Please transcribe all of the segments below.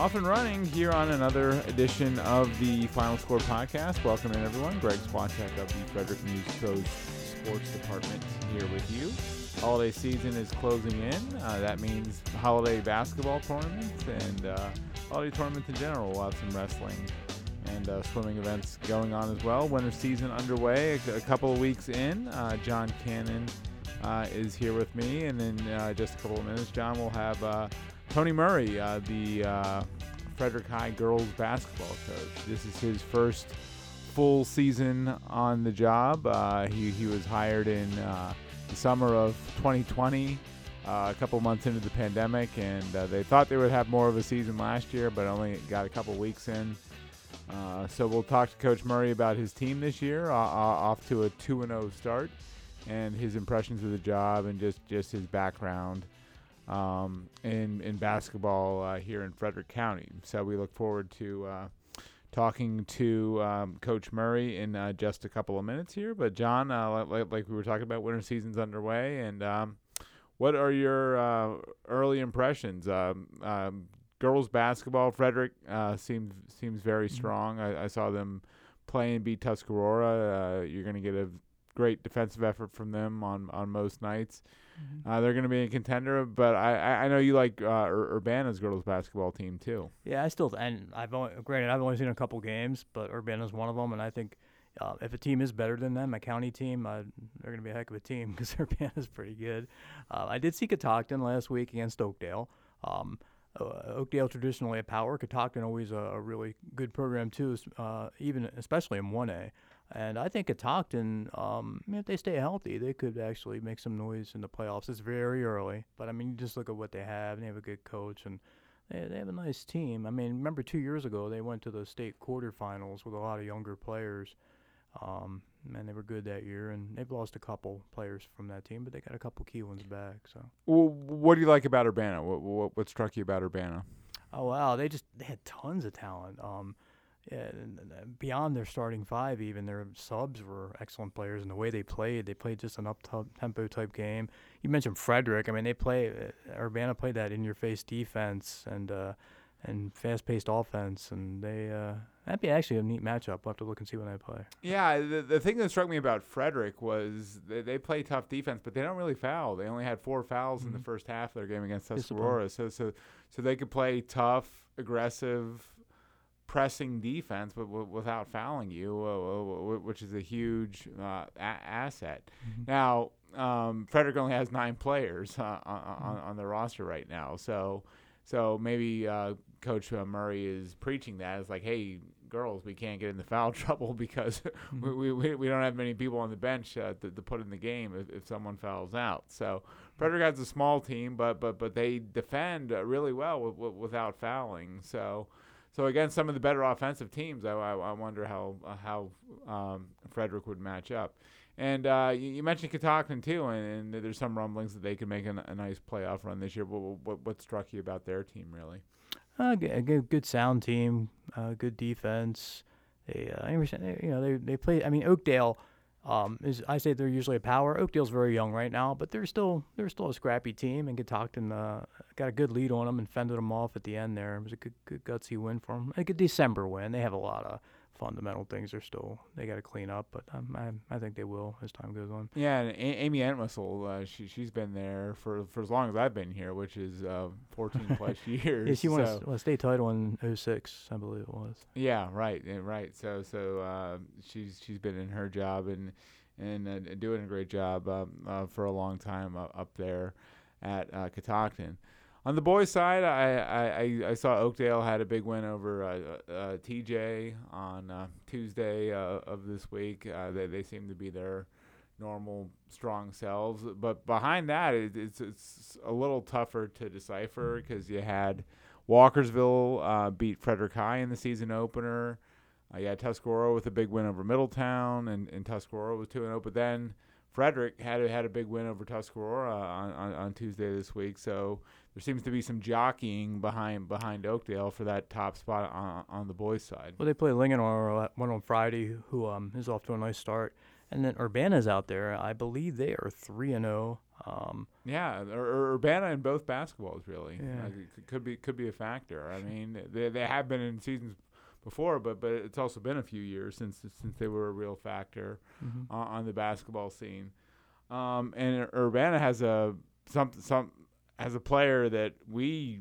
Off and running here on another edition of the Final Score podcast. Welcome in, everyone. Greg Swatek of the Frederick News Coast Sports Department here with you. Holiday season is closing in. Uh, that means holiday basketball tournaments and uh, holiday tournaments in general. We'll have some wrestling and uh, swimming events going on as well. Winter season underway, a, a couple of weeks in. Uh, John Cannon uh, is here with me, and in uh, just a couple of minutes, John will have Tony Murray, uh, the uh, Frederick High girls basketball coach. This is his first full season on the job. Uh, he, he was hired in uh, the summer of 2020. Uh, a couple months into the pandemic, and uh, they thought they would have more of a season last year, but only got a couple weeks in. So we'll talk to Coach Murray about his team this year, off to a 2 0 start, and his impressions of the job and just, just his background um, in, in basketball uh, here in Frederick County. So we look forward to uh, talking to um, Coach Murray in uh, just a couple of minutes here. But, John, uh, like, like we were talking about, winter season's underway, and um, what are your uh, early impressions? Um, um, girls basketball, Frederick uh, seems seems very Mm-hmm. strong. I, I saw them play and beat Tuscarora. Uh, you're going to get a great defensive effort from them on, on most nights. Mm-hmm. Uh, they're going to be a contender, but I, I, I know you like uh, Ur- Urbana's girls basketball team too. Yeah, I still and I've only granted I've only seen a couple games, but Urbana's one of them, and I think uh, if a team is better than them, a county team, uh, they're going to be a heck of a team because Urbana's pretty good. Uh, I did see Catoctin last week against Oakdale. Um, uh, Oakdale traditionally a power. Catoctin always a, a really good program too, uh, even especially in one A. And I think Catoctin, um, if they stay healthy, they could actually make some noise in the playoffs. It's very early, but I mean, you just look at what they have, and they have a good coach, and they, they have a nice team. I mean, remember two years ago they went to the state quarterfinals with a lot of younger players, um, and they were good that year. And they've lost a couple players from that team, but they got a couple key ones back. So, Well, what do you like about Urbana? What, what, what struck you about Urbana? oh wow, they just they had tons of talent. Um, yeah, and- and, beyond their starting five, even their subs were excellent players, and the way they played, they played just an up tempo type game. You mentioned Frederick. I mean, they play uh, Urbana played that in your face defense and uh, and fast paced offense, and they uh, that'd be actually a neat matchup. I'll have to look and see when they play. Yeah, the, the thing that struck me about Frederick was they, they play tough defense, but they don't really foul. They only had four fouls in the Mhm. first half of their game against. Tuscarora. So, so, so they could play tough, aggressive, pressing defense, but w- without fouling you, uh, which is a huge uh, a- asset. Now, um, Frederick only has nine players uh, on, on, on their roster right now, so so maybe uh, Coach uh, Murray is preaching that. It's like, hey, girls, we can't get into foul trouble because we, we, we we don't have many people on the bench uh, to, to put in the game if, if someone fouls out. So Frederick has a small team, but but but they defend uh, really well with, with, without fouling. So. So against some of the better offensive teams, I, I, I wonder how uh, how um, Frederick would match up. And uh, you, you mentioned Catoctin too, and, and there's some rumblings that they could make a, a nice playoff run this year. What, what what struck you about their team really? Uh, good, good sound team, uh, good defense. They, uh, you know, they they play. I mean, Oakdale um, is. I say they're usually a power. Oakdale's very young right now, but they're still they're still a scrappy team. And Catoctin uh, got a good lead on them and fended them off at the end. There it was a good, good gutsy win for them. A good December win. They have a lot of fundamental things. They're still they got to clean up, but um, I I think they will as time goes on. Yeah, and a- Amy Entwistle, uh, she she's been there for for as long as I've been here, which is uh, 14 plus years. Yeah, she won a, so- s- won a state title in 06, I believe it was. Yeah, right, right. So, so uh, she's she's been in her job and and uh, doing a great job um, uh, for a long time uh, up there at uh, Catoctin. On the boys' side, I, I, I- saw Oakdale had a big win over uh, uh, TJ on uh, Tuesday uh, of this week. Uh, they they seem to be their normal strong selves, but behind that, it, it's it's a little tougher to decipher because you had Walkersville uh, beat Frederick High in the season opener. Uh, you had Tuscarora with a big win over Middletown, and, and Tuscarora was 2 and 0. But then Frederick had a, had a big win over Tuscarora on, on, on Tuesday this week. So there seems to be some jockeying behind behind Oakdale for that top spot on, on the boys' side. Well, they play Lincoln on, one on Friday, who um, is off to a nice start. and then Urbana's out there. I believe they are three and zero. Um, yeah, Ur- Urbana in both basketballs really. Yeah. Like, it could be could be a factor. I mean, they they have been in seasons before, but but it's also been a few years since since they were a real factor mhm. on, on the basketball scene. Um, and Urbana has a some some has a player that we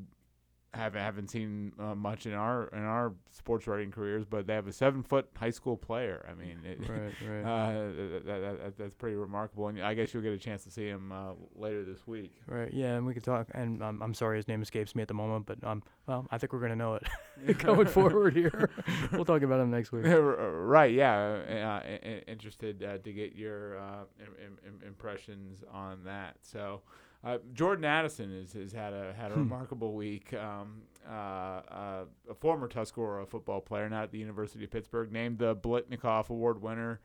haven't haven't seen uh, much in our in our sports writing careers, but they have a seven foot high school player. I mean, it, right, right. uh, that, that, that, that's pretty remarkable, and I guess you'll get a chance to see him uh, later this week. Right. Yeah, and we could talk. And um, I'm sorry, his name escapes me at the moment, but um, well, I think we're gonna know it going forward here. we'll talk about him next week. right? Yeah. Uh, interested uh, to get your uh, Im- Im- impressions on that. So. Uh, Jordan Addison has, has had a had a Hmm. remarkable week. Um, uh, uh, a former Tuscarora football player, now at the University of Pittsburgh, named the Biletnikoff Award winner,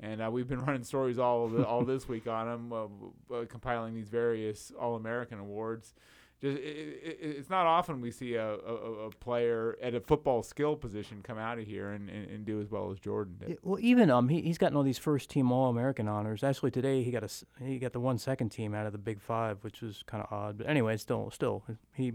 and uh, we've been running stories all the, all this week on him, uh, uh, compiling these various All American awards. Just it, it, it's not often we see a, a, a player at a football skill position come out of here and, and, and do as well as Jordan did. Well, even um, he he's gotten all these first team All American honors. Actually, today he got a he got the one second team out of the Big Five, which was kind of odd. But anyway, still still he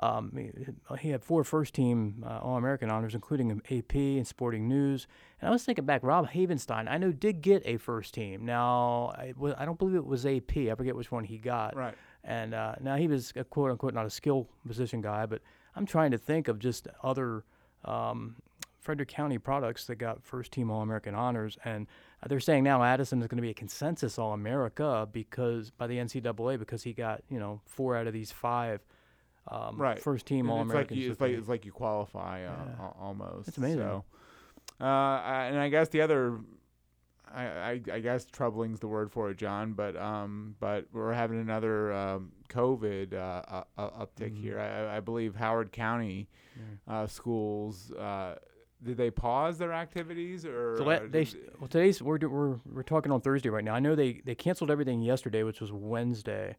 um he, he had four first team uh, All American honors, including AP and Sporting News. And I was thinking back, Rob Havenstein, I know did get a first team. Now I, I don't believe it was AP. I forget which one he got. Right. And uh, now he was a quote unquote not a skill position guy, but I'm trying to think of just other um, Frederick County products that got first team All American honors. And they're saying now Addison is going to be a consensus All America because by the NCAA because he got you know four out of these five um, Right. first team All it's like Americans. it's like it's like you qualify uh, Yeah. almost. It's amazing. So, uh, and I guess the other, I, I, I guess troubling's the word for it, John. But um, but we're having another um, COVID uh, uh, uptick Mhm. here. I, I believe Howard County Yeah. uh, schools. Uh, did they pause their activities or? So uh, they well today's we're, we're we're talking on Thursday right now. I know they they canceled everything yesterday, which was Wednesday.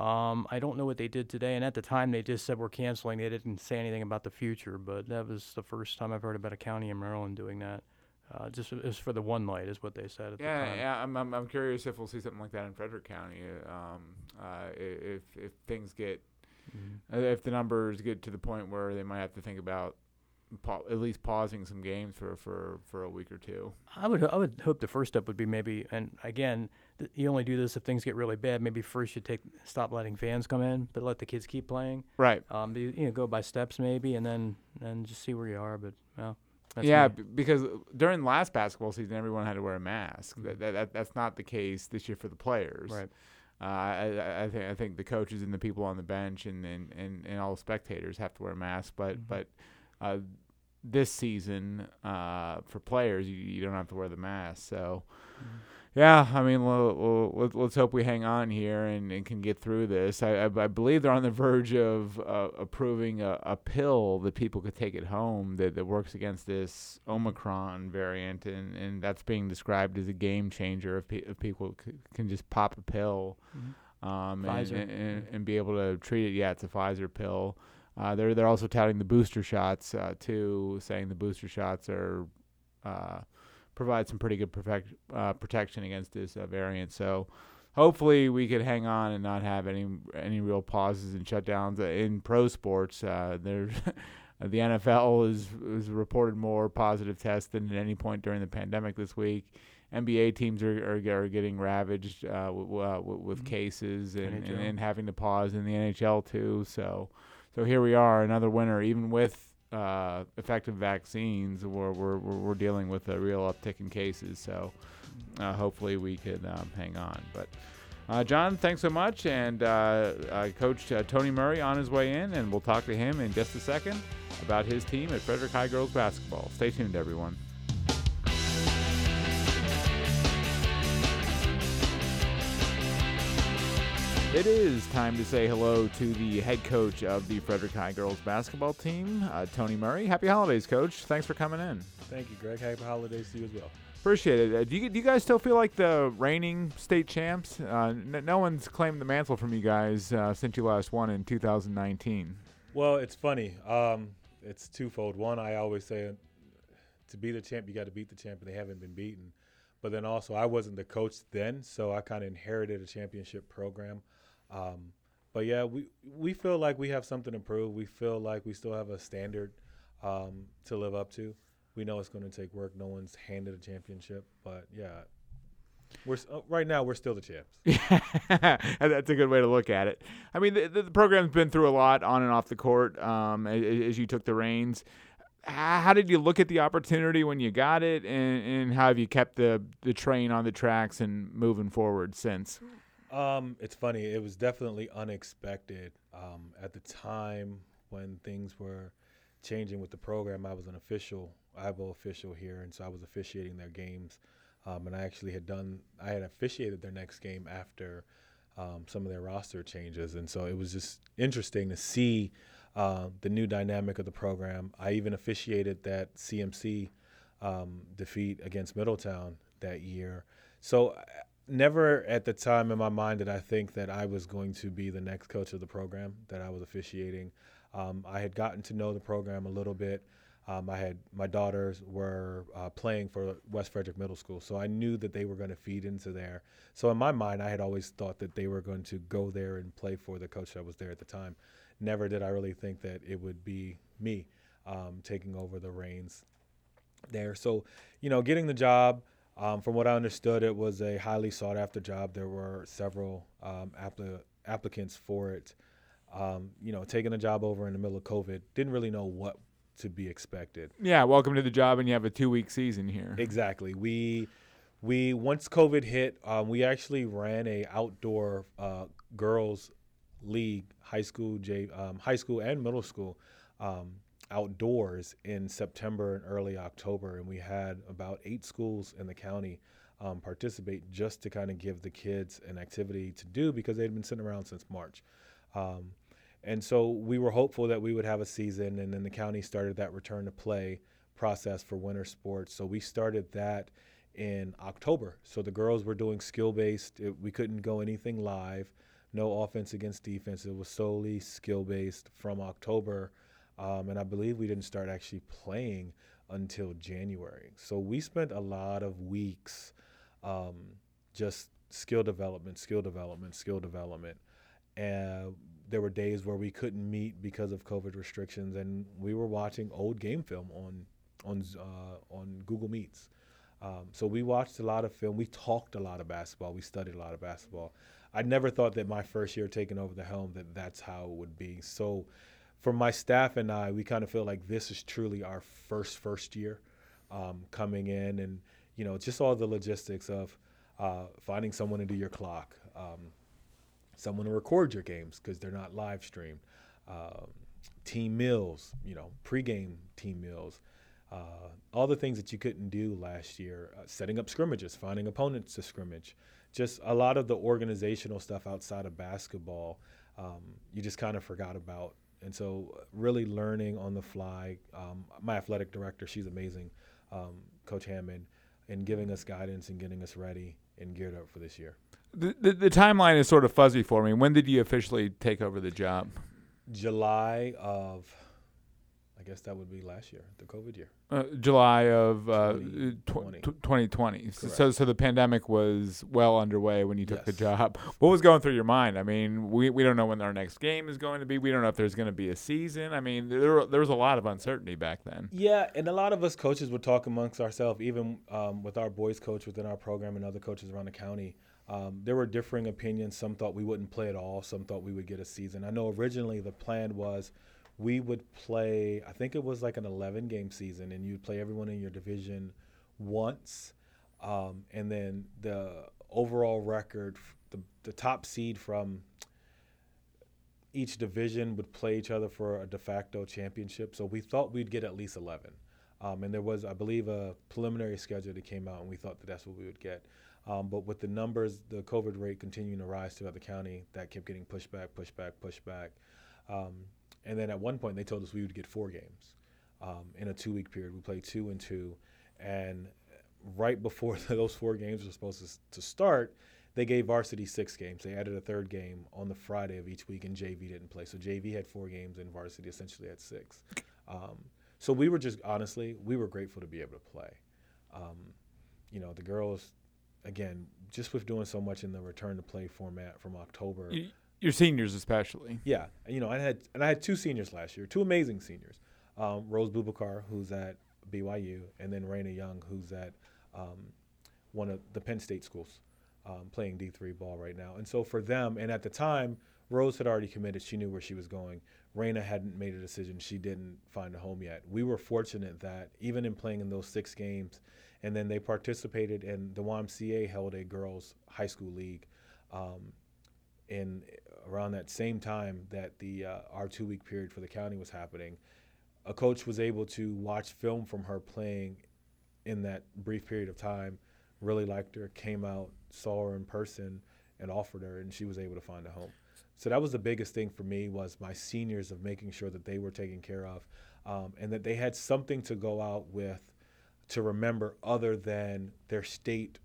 Um, I don't know what they did today, and at the time they just said we're canceling. They didn't say anything about the future, but that was the first time I've heard about a county in Maryland doing that. Uh, just it was for the one night, is what they said at the Yeah, time. yeah. I'm, I'm, I'm curious if we'll see something like that in Frederick County. Um, uh, if if things get Mhm. Uh, if the numbers get to the point where they might have to think about pa- at least pausing some games for, for, for a week or two. I would I would hope the first step would be maybe, and again, th- you only do this if things get really bad. Maybe first you take stop letting fans come in, but let the kids keep playing. Right. Um, be- you know, go by steps maybe, and then and just see where you are. But well, that's yeah, b- because during the last basketball season, everyone had to wear a mask. Mhm. That, that, that that's not the case this year for the players. right. Uh, I, I- think I think the coaches and the people on the bench and, and, and, and all the spectators have to wear masks. But Mhm. but uh, this season uh, for players, you, you don't have to wear the mask. So. Mhm. Yeah, I mean, we'll, we'll, let- let's hope we hang on here and, and can get through this. I, I, I believe they're on the verge of uh, approving a, a pill that people could take at home that, that works against this Omicron variant, and, and that's being described as a game changer if, pe- if people c- can just pop a pill Mhm. um, and, and, and, and be able to treat it. Yeah, it's a Pfizer pill. Uh, they're they're also touting the booster shots uh, too, saying the booster shots are uh, provide some pretty good perfect, uh, protection against this uh, variant. So hopefully we could hang on and not have any any real pauses and shutdowns Uh, in pro sports. Uh, there's the NFL is is reported more positive tests than at any point during the pandemic this week. NBA teams are are, are getting ravaged uh, w- uh, w- with Mhm. cases and, and, and having to pause in the NHL too. So so here we are, another winter, even with uh, effective vaccines. We're, we're we're dealing with a real uptick in cases. So uh, hopefully we could um, hang on. But uh, John, thanks so much, and uh, uh, Coach uh, Tony Murray on his way in, and we'll talk to him in just a second about his team at Frederick High Girls Basketball. Stay tuned, everyone. It is time to say hello to the head coach of the Frederick High Girls basketball team, uh, Tony Murray. Happy holidays, Coach. Thanks for coming in. Thank you, Greg. Happy holidays to you as well. Appreciate it. Uh, do you do you guys still feel like the reigning state champs? Uh, n- no one's claimed the mantle from you guys uh, since you last won in 2019. Well, it's funny. Um, it's twofold. One, I always say to be the champ, you got to beat the champ, and they haven't been beaten. but then also I wasn't the coach then, so I kind of inherited a championship program. Um, but yeah, we we feel like we have something to prove. We feel like we still have a standard um, to live up to. We know it's going to take work. No one's handed a championship, but yeah, we're uh, right now we're still the champs. Yeah, that's a good way to look at it. I mean, the, the program's been through a lot on and off the court um, as, as, you took the reins. How did you look at the opportunity when you got it, and, and how have you kept the the train on the tracks and moving forward since? Um, it's funny. It was definitely unexpected. Um, at the time when things were changing with the program, I was an official, IBO official here, and so I was officiating their games. Um, and I actually had done, I had officiated their next game after um, some of their roster changes. And so it was just interesting to see uh, the new dynamic of the program. I even officiated that CMC um, defeat against Middletown that year. So never at the time in my mind did I think that I was going to be the next coach of the program that I was officiating. Um, I had gotten to know the program a little bit. Um, I had my daughters were uh, playing for West Frederick Middle School, so I knew that they were going to feed into there. So in my mind, I had always thought that they were going to go there and play for the coach that was there at the time. Never did I really think that it would be me um, taking over the reins there. So, you know, getting the job. Um, from what I understood, it was a highly sought after job. There were several um, appli- applicants for it. Um, you know, taking a job over in the middle of COVID, didn't really know what to be expected. Yeah, welcome to the job, and you have a two week season here. Exactly. We we once COVID hit, um, we actually ran a outdoor uh, girls league, high school, J, um, high school and middle school, um, outdoors in September and early October, and we had about eight schools in the county um, participate just to kind of give the kids an activity to do because they'd been sitting around since March. Um, and so we were hopeful that we would have a season, and then the county started that return to play process for winter sports. So we started that in October. So the girls were doing skill based. We couldn't go anything live, no offense against defense. It was solely skill based from October. Um, and I believe we didn't start actually playing until January. So we spent a lot of weeks um, just skill development, skill development, skill development. And there were days where we couldn't meet because of COVID restrictions, and we were watching old game film on on uh, on Google Meets. Um, so we watched a lot of film. We talked a lot of basketball. We studied a lot of basketball. I never thought that my first year taking over the helm that that's how it would be. So, for my staff and I, we kind of feel like this is truly our first first year um, coming in, and you know, just all the logistics of uh, finding someone to do your clock. Um, someone to record your games because they're not live streamed. Um, team meals, you know, pregame team meals, uh, all the things that you couldn't do last year, uh, setting up scrimmages, finding opponents to scrimmage, just a lot of the organizational stuff outside of basketball, um, you just kind of forgot about. And so, uh, really learning on the fly. Um, my athletic director, she's amazing, um, Coach Hammond, and giving us guidance and getting us ready and geared up for this year. The, the, the timeline is sort of fuzzy for me. When did you officially take over the job? July of, guess that would be last year, the COVID year. Uh, July of uh, 2020. 2020. So, so the pandemic was well underway when you took yes. the job. What was going through your mind? I mean, we, we don't know when our next game is going to be. We don't know if there's going to be a season. I mean, there, there was a lot of uncertainty back then. Yeah, and a lot of us coaches would talk amongst ourselves, even um, with our boys coach within our program and other coaches around the county. Um, there were differing opinions. Some thought we wouldn't play at all. Some thought we would get a season. I know originally the plan was we would play, I think it was like an 11 game season, and you'd play everyone in your division once. Um, and then the overall record, the, the top seed from each division would play each other for a de facto championship. So we thought we'd get at least 11. Um, and there was, I believe, a preliminary schedule that came out, and we thought that that's what we would get. Um, but with the numbers, the COVID rate continuing to rise throughout the county, that kept getting pushed back, pushed back, pushed back. Um, and then at one point, they told us we would get four games um, in a two week period. We played two and two. And right before those four games were supposed to, start, they gave varsity six games. They added a third game on the Friday of each week, and JV didn't play. So JV had four games, and varsity essentially had six. Um, so we were just honestly, we were grateful to be able to play. Um, you know, the girls, again, just with doing so much in the return to play format from October. Your seniors, especially. Yeah, you know, I had and I had two seniors last year, two amazing seniors. Um, Rose Bubakar, who's at BYU, and then Raina Young, who's at um, one of the Penn State schools, um, playing D3 ball right now. And so for them, and at the time, Rose had already committed; she knew where she was going. Raina hadn't made a decision; she didn't find a home yet. We were fortunate that even in playing in those six games, and then they participated in the YMCA held a girls' high school league. Um, in around that same time that the uh, our two week period for the county was happening, a coach was able to watch film from her playing in that brief period of time, really liked her, came out, saw her in person, and offered her, and she was able to find a home. So that was the biggest thing for me was my seniors of making sure that they were taken care of, um, and that they had something to go out with, to remember other than their state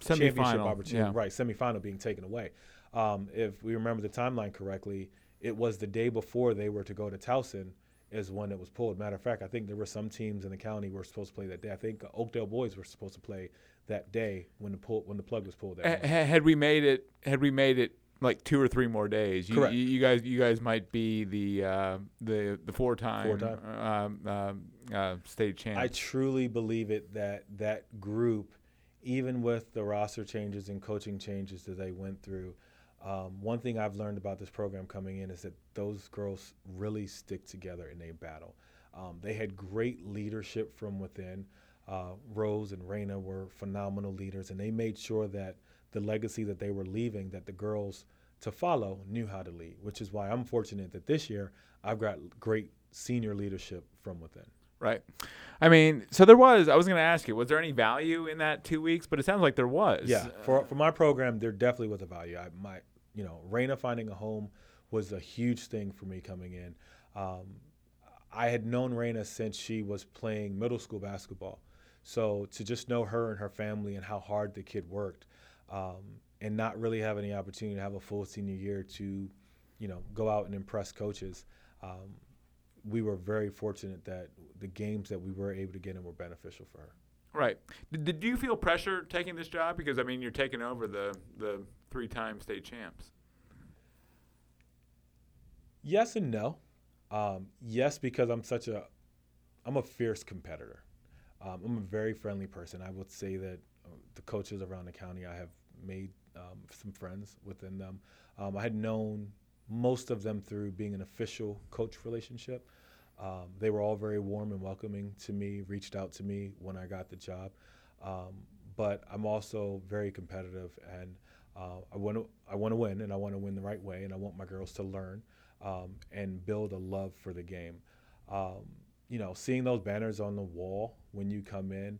championship opportunity, Yeah. right? Semifinal being taken away. Um, if we remember the timeline correctly, it was the day before they were to go to Towson is when it was pulled. Matter of fact, I think there were some teams in the county were supposed to play that day. I think Oakdale boys were supposed to play that day when the pull when the plug was pulled. That ha- had we made it, had we made it like two or three more days, you, Correct. you, you guys, you guys might be the uh, the the four time um, um, uh, state champs. I truly believe it that that group, even with the roster changes and coaching changes that they went through, um, one thing I've learned about this program coming in is that those girls really stick together in a battle. Um, they had great leadership from within. Uh, Rose and Raina were phenomenal leaders, and they made sure that the legacy that they were leaving, that the girls to follow knew how to lead, which is why I'm fortunate that this year I've got great senior leadership from within. Right. I mean, so there was. I was going to ask you, was there any value in that two weeks? But it sounds like there was. Yeah, for for my program, there definitely was a value. I my you know, Raina finding a home was a huge thing for me coming in. Um, I had known Raina since she was playing middle school basketball, so to just know her and her family and how hard the kid worked, um, and not really have any opportunity to have a full senior year to, you know, go out and impress coaches. Um, we were very fortunate that the games that we were able to get in were beneficial for her. Right. Did, did you feel pressure taking this job? Because I mean, you're taking over the the three time state champs. Yes and no. Um, yes, because I'm such a, I'm a fierce competitor. Um, I'm a very friendly person. I would say that uh, the coaches around the county, I have made um, some friends within them. Um, I had known most of them through being an official coach relationship. Um, they were all very warm and welcoming to me, reached out to me when I got the job. Um, but I'm also very competitive, and uh, I want to I want to win, and I want to win the right way, and I want my girls to learn um, and build a love for the game. Um, you know, seeing those banners on the wall when you come in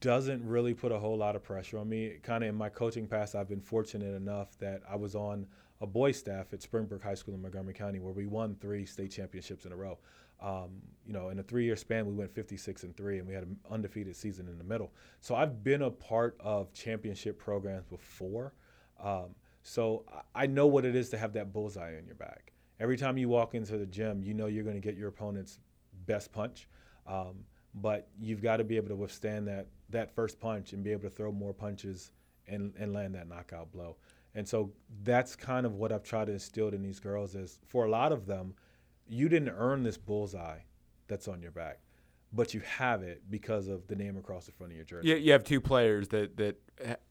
doesn't really put a whole lot of pressure on me. Kind of in my coaching past, I've been fortunate enough that I was on a boys staff at Springbrook High School in Montgomery County where we won three state championships in a row. Um, you know, in a three-year span, we went 56 and three, and we had an undefeated season in the middle. So I've been a part of championship programs before. Um, so I know what it is to have that bullseye on your back. Every time you walk into the gym, you know you're going to get your opponent's best punch, um, but you've got to be able to withstand that that first punch and be able to throw more punches and, and land that knockout blow. And so that's kind of what I've tried to instill in these girls is for a lot of them, you didn't earn this bullseye that's on your back, but you have it because of the name across the front of your jersey. You, you have two players that that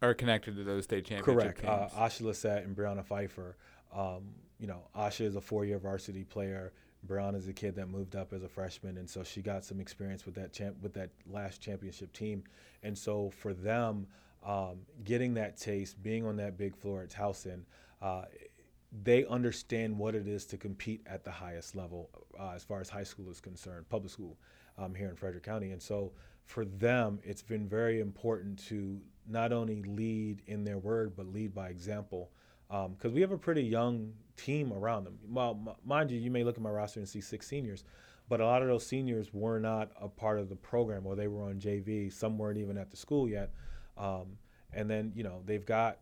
are connected to those state championship Correct. Uh, teams. Asha Lissette and Brianna Pfeiffer. Um, you know, Asha is a four-year varsity player. Brianna is a kid that moved up as a freshman, and so she got some experience with that champ with that last championship team. And so for them, um, getting that taste, being on that big floor at Towson, uh, they understand what it is to compete at the highest level uh, as far as high school is concerned, public school um, here in Frederick County. And so for them, it's been very important to not only lead in their word, but lead by example. Because we have a pretty young team around them. Well, m- mind you, you may look at my roster and see six seniors, but a lot of those seniors were not a part of the program or they were on JV. Some weren't even at the school yet. Um, and then, you know, they've got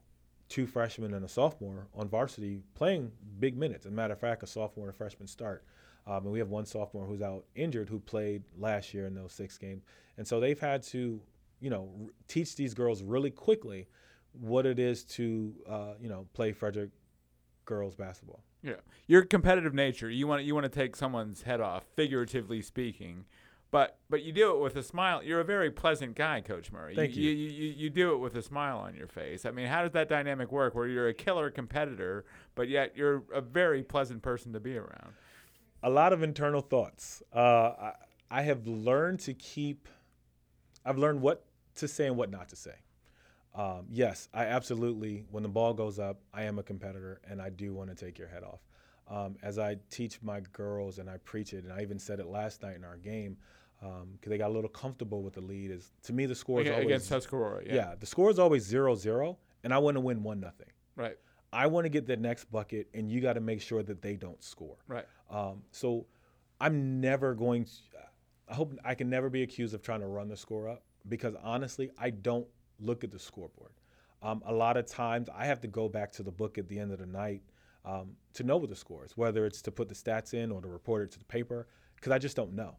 two freshmen and a sophomore on varsity playing big minutes. As a matter of fact, a sophomore and a freshman start. Um, and we have one sophomore who's out injured who played last year in those six games. And so they've had to, you know, r- teach these girls really quickly what it is to, uh, you know, play Frederick girls basketball. Yeah, your competitive nature. You want you want to take someone's head off, figuratively speaking, but you do it with a smile. You're a very pleasant guy, Coach Murray. Thank you. You, you, you do it with a smile on your face. I mean, how does that dynamic work? Where you're a killer competitor, but yet you're a very pleasant person to be around. A lot of internal thoughts. Uh, I, I have learned to keep. I've learned what to say and what not to say. Um, yes, I absolutely. When the ball goes up, I am a competitor, and I do want to take your head off. Um, as I teach my girls and I preach it, and I even said it last night in our game, because um, they got a little comfortable with the lead. Is to me the score is always against Tuscarora. Yeah. yeah. the score is always zero zero, and I want to win one nothing. Right. I want to get the next bucket, and you got to make sure that they don't score. Right. Um, so I'm never going to, I hope I can never be accused of trying to run the score up because honestly, I don't look at the scoreboard. Um, a lot of times I have to go back to the book at the end of the night um, to know what the score is, whether it's to put the stats in or to report it to the paper, because I just don't know,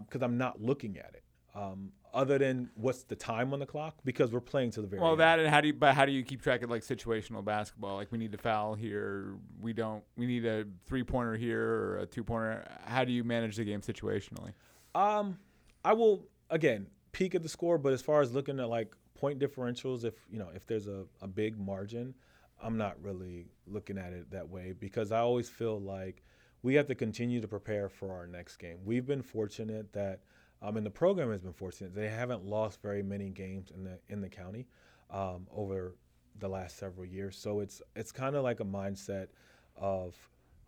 because I'm not looking at it. Um, other than what's the time on the clock, because we're playing to the very Well, end. that and how do you? But how do you keep track of like situational basketball? Like we need to foul here. We don't. We need a three pointer here or a two pointer. How do you manage the game situationally? Um, I will again peek at the score, but as far as looking at like point differentials, if you know if there's a, a big margin, I'm not really looking at it that way because I always feel like we have to continue to prepare for our next game. We've been fortunate that, um, and the program has been fortunate they haven't lost very many games in the in the county um, over the last several years. So it's it's kind of like a mindset of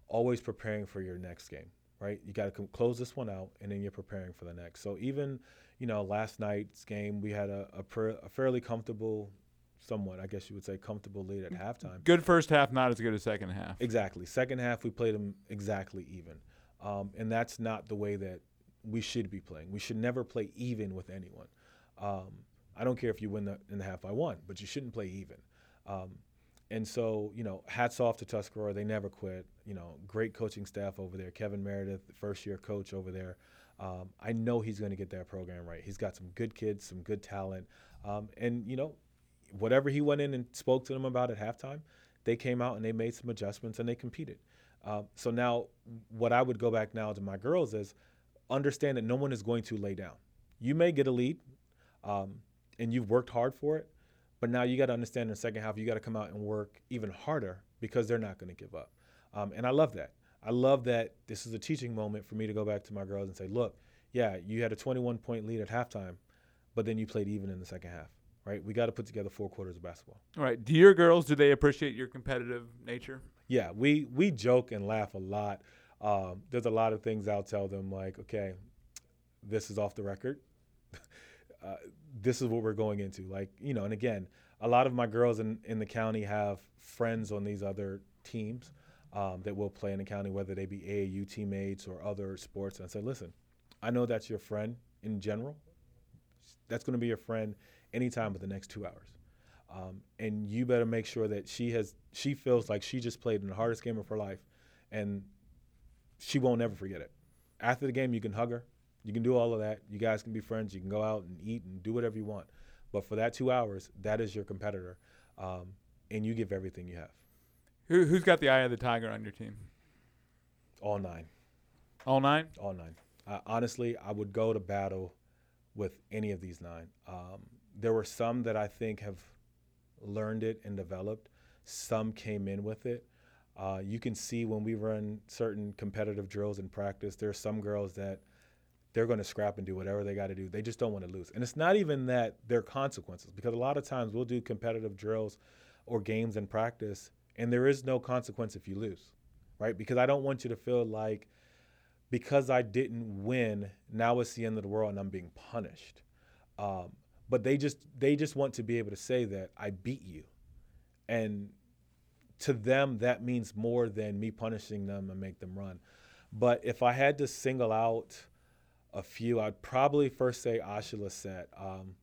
always preparing for your next game right? You got to close this one out, and then you're preparing for the next. So even, you know, last night's game, we had a, a, per, a fairly comfortable, somewhat, I guess you would say, comfortable lead at halftime. Good first half, not as good as second half. Exactly. Second half, we played them exactly even, um, and that's not the way that we should be playing. We should never play even with anyone. Um, I don't care if you win the, in the half by one, but you shouldn't play even. Um, and so, you know, hats off to Tuscarora. They never quit. You know, great coaching staff over there. Kevin Meredith, first year coach over there. Um, I know he's going to get that program right. He's got some good kids, some good talent. Um, and, you know, whatever he went in and spoke to them about at halftime, they came out and they made some adjustments and they competed. Um, so now, what I would go back now to my girls is understand that no one is going to lay down. You may get a lead, um, and you've worked hard for it, but now you got to understand in the second half, you got to come out and work even harder because they're not going to give up. Um, and I love that. I love that this is a teaching moment for me to go back to my girls and say, look, yeah, you had a 21 point lead at halftime, but then you played even in the second half, right? We got to put together four quarters of basketball. All right. Do your girls do they appreciate your competitive nature? Yeah, we we joke and laugh a lot. Um, there's a lot of things I'll tell them like, okay, this is off the record. uh, this is what we're going into. Like, you know, and again, a lot of my girls in, in the county have friends on these other teams um, that will play in the county, whether they be AAU teammates or other sports. And I said, listen, I know that's your friend in general. That's going to be your friend anytime but the next two hours. Um, and you better make sure that she has she feels like she just played in the hardest game of her life, and she won't ever forget it. After the game, you can hug her, you can do all of that. You guys can be friends. You can go out and eat and do whatever you want. But for that two hours, that is your competitor, um, and you give everything you have. Who, who's got the eye of the tiger on your team? All nine, All nine. all nine. Uh, honestly, I would go to battle with any of these nine. Um, there were some that I think have learned it and developed. Some came in with it. Uh, you can see when we run certain competitive drills in practice, there are some girls that they're going to scrap and do whatever they got to do. They just don't want to lose. And it's not even that there are consequences, because a lot of times we'll do competitive drills or games in practice, and there is no consequence if you lose, right? Because I don't want you to feel like because I didn't win, now it's the end of the world and I'm being punished. Um, but they just they just want to be able to say that I beat you, and to them that means more than me punishing them and make them run. But if I had to single out a few, I'd probably first say Asha Lissette. Um,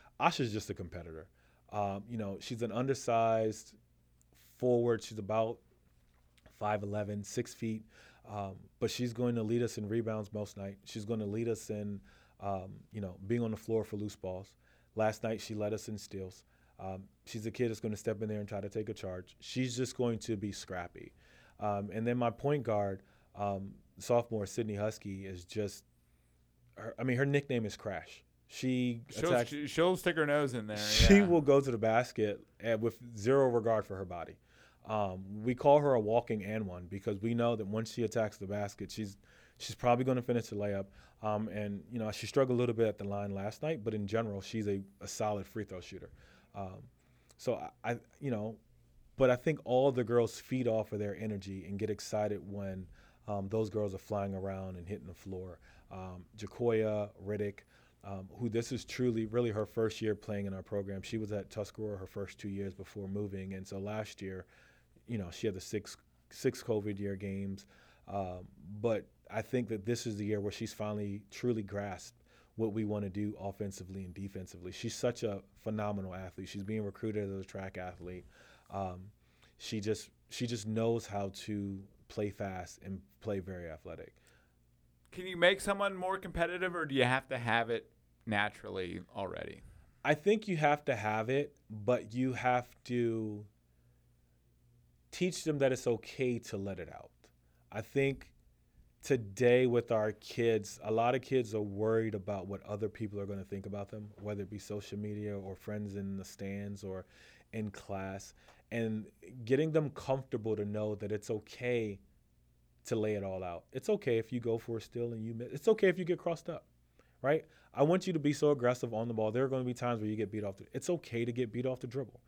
Asha's just a competitor. Um, you know, she's an undersized forward. She's about 5'11", 6 feet. Um, but she's going to lead us in rebounds most night. She's going to lead us in um, you know, being on the floor for loose balls. Last night she led us in steals. Um, she's a kid that's going to step in there and try to take a charge. She's just going to be scrappy. Um, and then my point guard, um, sophomore Sydney Husky, is just. Her, I mean, her nickname is Crash. She She'll, attacks, she- she'll stick her nose in there. she yeah. will go to the basket and with zero regard for her body. Um, we call her a walking and one because we know that once she attacks the basket, she's she's probably going to finish the layup. Um, and you know she struggled a little bit at the line last night, but in general, she's a, a solid free throw shooter. Um, so I, I, you know, but I think all the girls feed off of their energy and get excited when um, those girls are flying around and hitting the floor. Um, Jacoya Riddick, um, who this is truly really her first year playing in our program. She was at Tuscarora her first two years before moving, and so last year, you know, she had the six six COVID year games. Um, but I think that this is the year where she's finally truly grasped what we want to do offensively and defensively. She's such a phenomenal athlete. She's being recruited as a track athlete. Um, she just she just knows how to play fast and play very athletic. Can you make someone more competitive, or do you have to have it naturally already? I think you have to have it, but you have to teach them that it's okay to let it out. I think today with our kids, a lot of kids are worried about what other people are going to think about them, whether it be social media or friends in the stands or in class, and getting them comfortable to know that it's okay to lay it all out. It's okay if you go for a steal and you miss. It's okay if you get crossed up, right? I want you to be so aggressive on the ball. There are going to be times where you get beat off. The, it's okay to get beat off the dribble,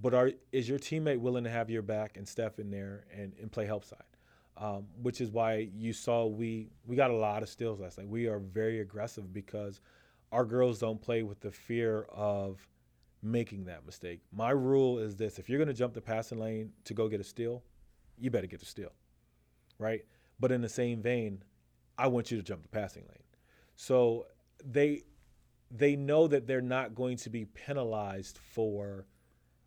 but are is your teammate willing to have your back and step in there and, and play help side? Um, which is why you saw we we got a lot of steals last night. We are very aggressive because our girls don't play with the fear of making that mistake. My rule is this: if you're going to jump the passing lane to go get a steal, you better get the steal, right? But in the same vein, I want you to jump the passing lane. So they they know that they're not going to be penalized for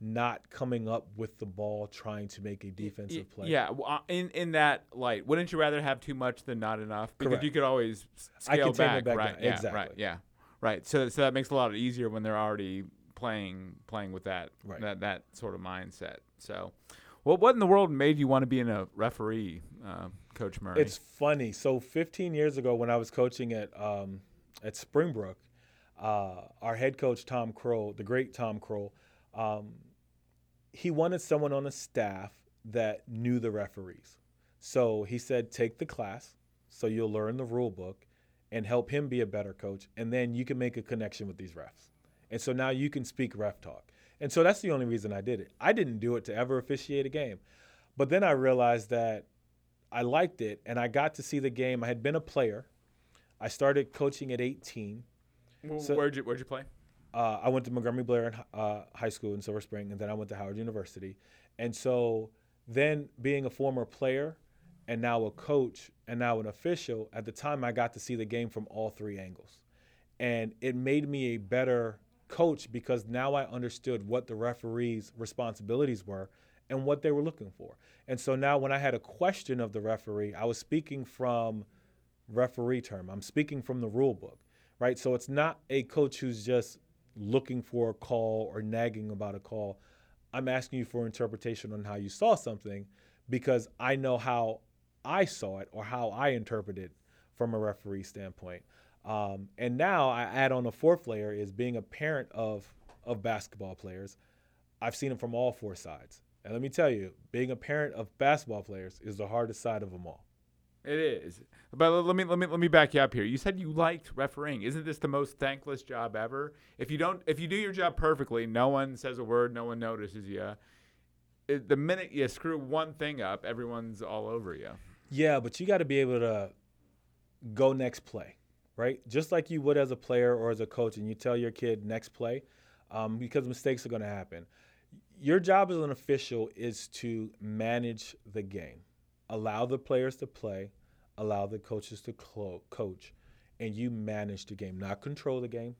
not coming up with the ball trying to make a defensive play. Yeah, uh, in in that light, wouldn't you rather have too much than not enough? Because Correct. you could always scale back, back right? down. Yeah, right. Exactly. Yeah, right. So so that makes it a lot easier when they're already playing playing with that Right. that that sort of mindset. So, well, what in the world made you want to be in a referee, uh, Coach Murray? It's funny. So 15 years ago, when I was coaching at um, at Springbrook, uh, our head coach Tom Crowell, the great Tom Crowell, um, he wanted someone on the staff that knew the referees. So he said, take the class, so you'll learn the rule book, and help him be a better coach, and then you can make a connection with these refs. And so now you can speak ref talk. And so that's the only reason I did it. I didn't do it to ever officiate a game. But then I realized that I liked it and I got to see the game. I had been a player. I started coaching at 18. Well, so- where'd you where'd you play? Uh, I went to Montgomery Blair in, uh, High School in Silver Spring, and then I went to Howard University. And so then being a former player and now a coach and now an official, at the time I got to see the game from all three angles. And it made me a better coach because now I understood what the referees' responsibilities were and what they were looking for. And so now when I had a question of the referee, I was speaking from referee term. I'm speaking from the rule book, right? So it's not a coach who's just looking for a call or nagging about a call. I'm asking you for interpretation on how you saw something because I know how I saw it or how I interpreted from a referee standpoint. Um, and now I add on a fourth layer is being a parent of of basketball players. I've seen them from all four sides. And let me tell you, being a parent of basketball players is the hardest side of them all. It is. But let me let me let me back you up here. You said you liked refereeing. Isn't this the most thankless job ever? If you don't if you do your job perfectly, no one says a word, no one notices you. It, the minute you screw one thing up, everyone's all over you. Yeah, but you got to be able to go next play, right? Just like you would as a player or as a coach, and you tell your kid next play, um, because mistakes are going to happen. Your job as an official is to manage the game, allow the players to play, allow the coaches to clo- coach, and you manage the game, not control the game,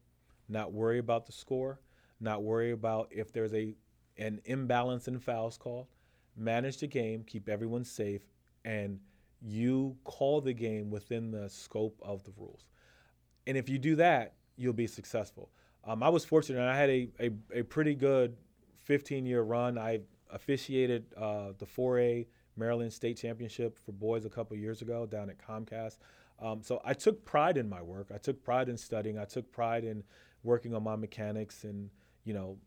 not worry about the score, not worry about if there's a an imbalance in fouls called. Manage the game, keep everyone safe, and you call the game within the scope of the rules. And if you do that, you'll be successful. Um, I was fortunate. And I had a, a, a pretty good 15 year run. I officiated uh, the 4A Maryland State Championship for boys a couple years ago down at Comcast. Um, so I took pride in my work. I took pride in studying. I took pride in working on my mechanics and, you know,